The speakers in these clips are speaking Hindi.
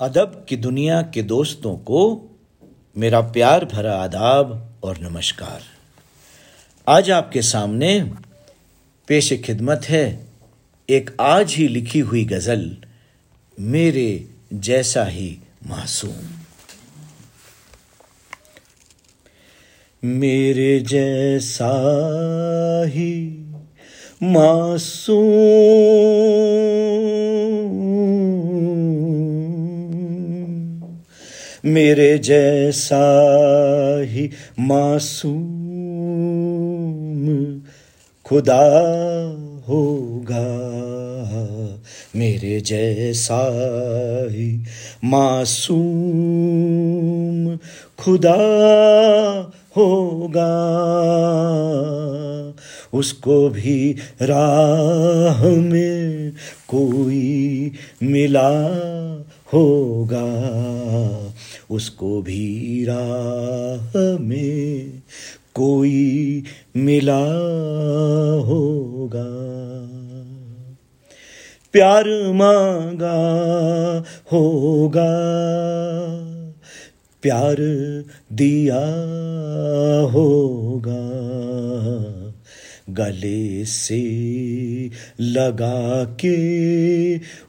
अदब की दुनिया के दोस्तों को मेरा प्यार भरा आदाब और नमस्कार। आज आपके सामने पेश खिदमत है एक आज ही लिखी हुई गज़ल, मेरे जैसा ही मासूम। मेरे जैसा ही मासूम। मेरे जैसा ही मासूम खुदा होगा। मेरे जैसा ही मासूम खुदा होगा। उसको भी राह में कोई मिला होगा। उसको भी राह में कोई मिला होगा। प्यार मांगा होगा, प्यार दिया होगा, गले से लगा के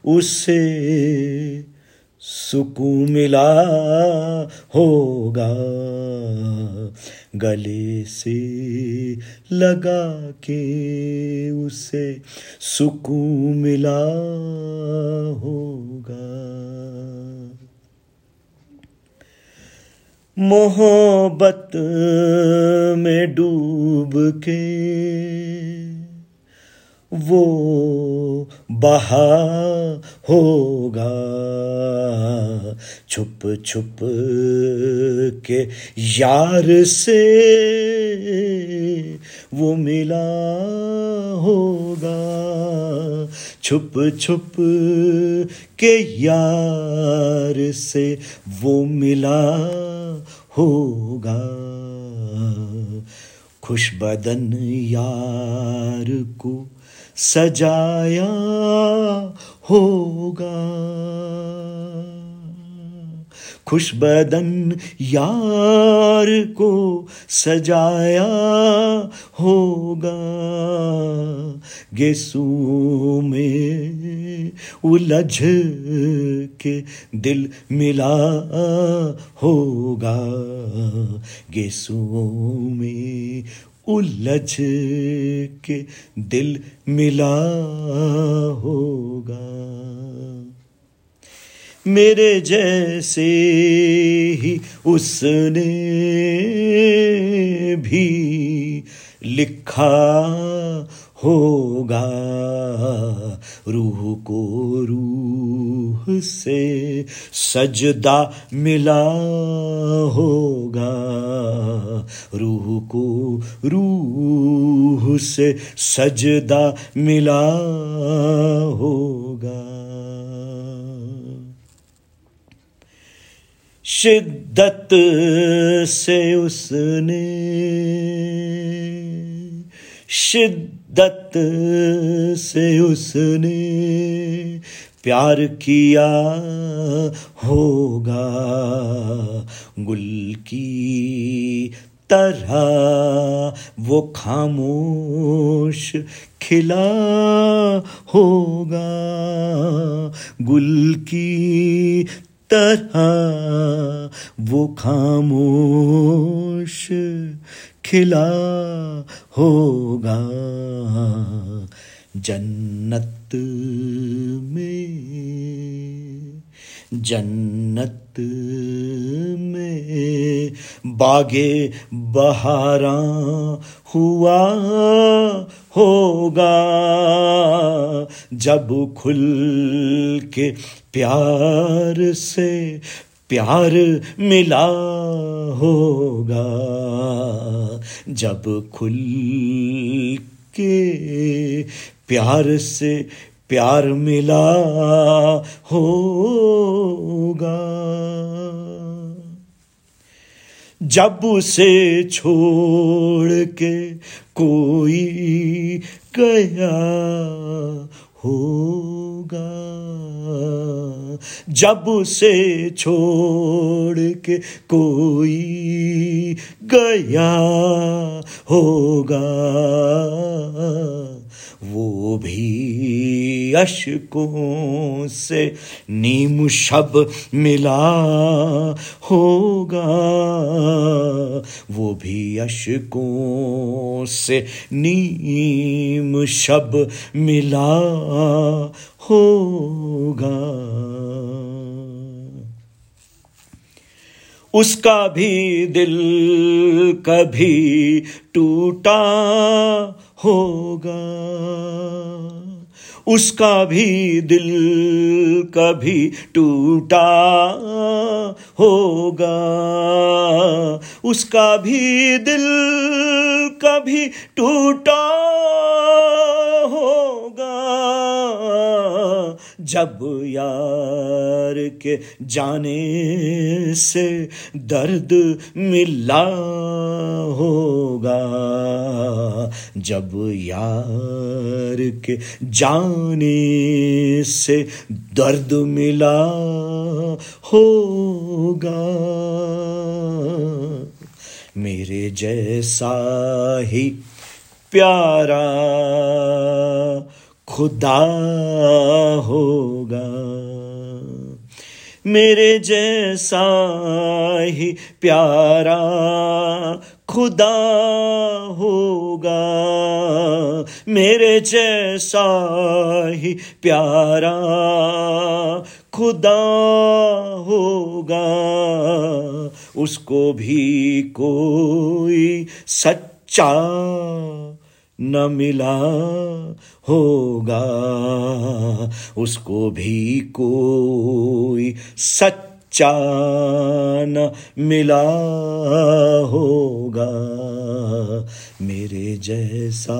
उसे सुकून मिला होगा। गले से लगा के उसे सुकून मिला होगा। मोहब्बत में डूब के वो बहा होगा। छुप छुप के यार से वो मिला होगा। छुप छुप के यार से वो मिला होगा। खुश बदन यार को सजाया होगा। खुश बदन यार को सजाया होगा। गेसू में उलझ के दिल मिला होगा। गेसू में उलझ के दिल मिला होगा। मेरे जैसे ही उसने भी लिखा होगा, रूह को रूह से सजदा मिला होगा। रूह को रूह से सजदा मिला होगा। शिद्दत से उसने शिद्दत से उसने प्यार किया होगा, गुल की तरह वो खामोश खिला होगा, गुल की तरह वो खामोश खिला होगा। जन्नत में जन्नत में बागे बहारा हुआ होगा, जब खुल के प्यार से प्यार मिला होगा, जब खुल के प्यार से प्यार मिला होगा। जब उसे छोड़ के कोई गया होगा। जब से छोड़ के कोई गया होगा। वो भी अशकों से नीम शब मिला होगा। वो भी अशकों से नीम शब मिला होगा। उसका भी दिल कभी टूटा होगा। उसका भी दिल कभी टूटा होगा। उसका भी दिल कभी टूटा होगा। जब यार के जाने से दर्द मिला होगा, जब यार के जाने से दर्द मिला होगा। मेरे जैसा ही प्यारा खुदा होगा। मेरे जैसा ही प्यारा खुदा होगा। मेरे जैसा ही प्यारा खुदा होगा। उसको भी कोई सच्चा न मिला। होगा, उसको भी कोई सच्चा न मिला होगा। मेरे जैसा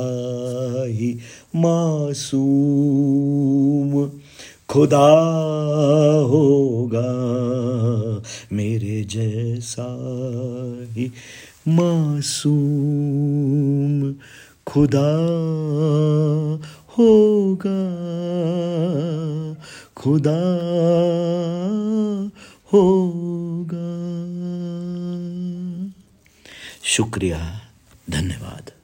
ही मासूम खुदा होगा। मेरे जैसा ही मासूम खुदा होगा। खुदा होगा। शुक्रिया धन्यवाद।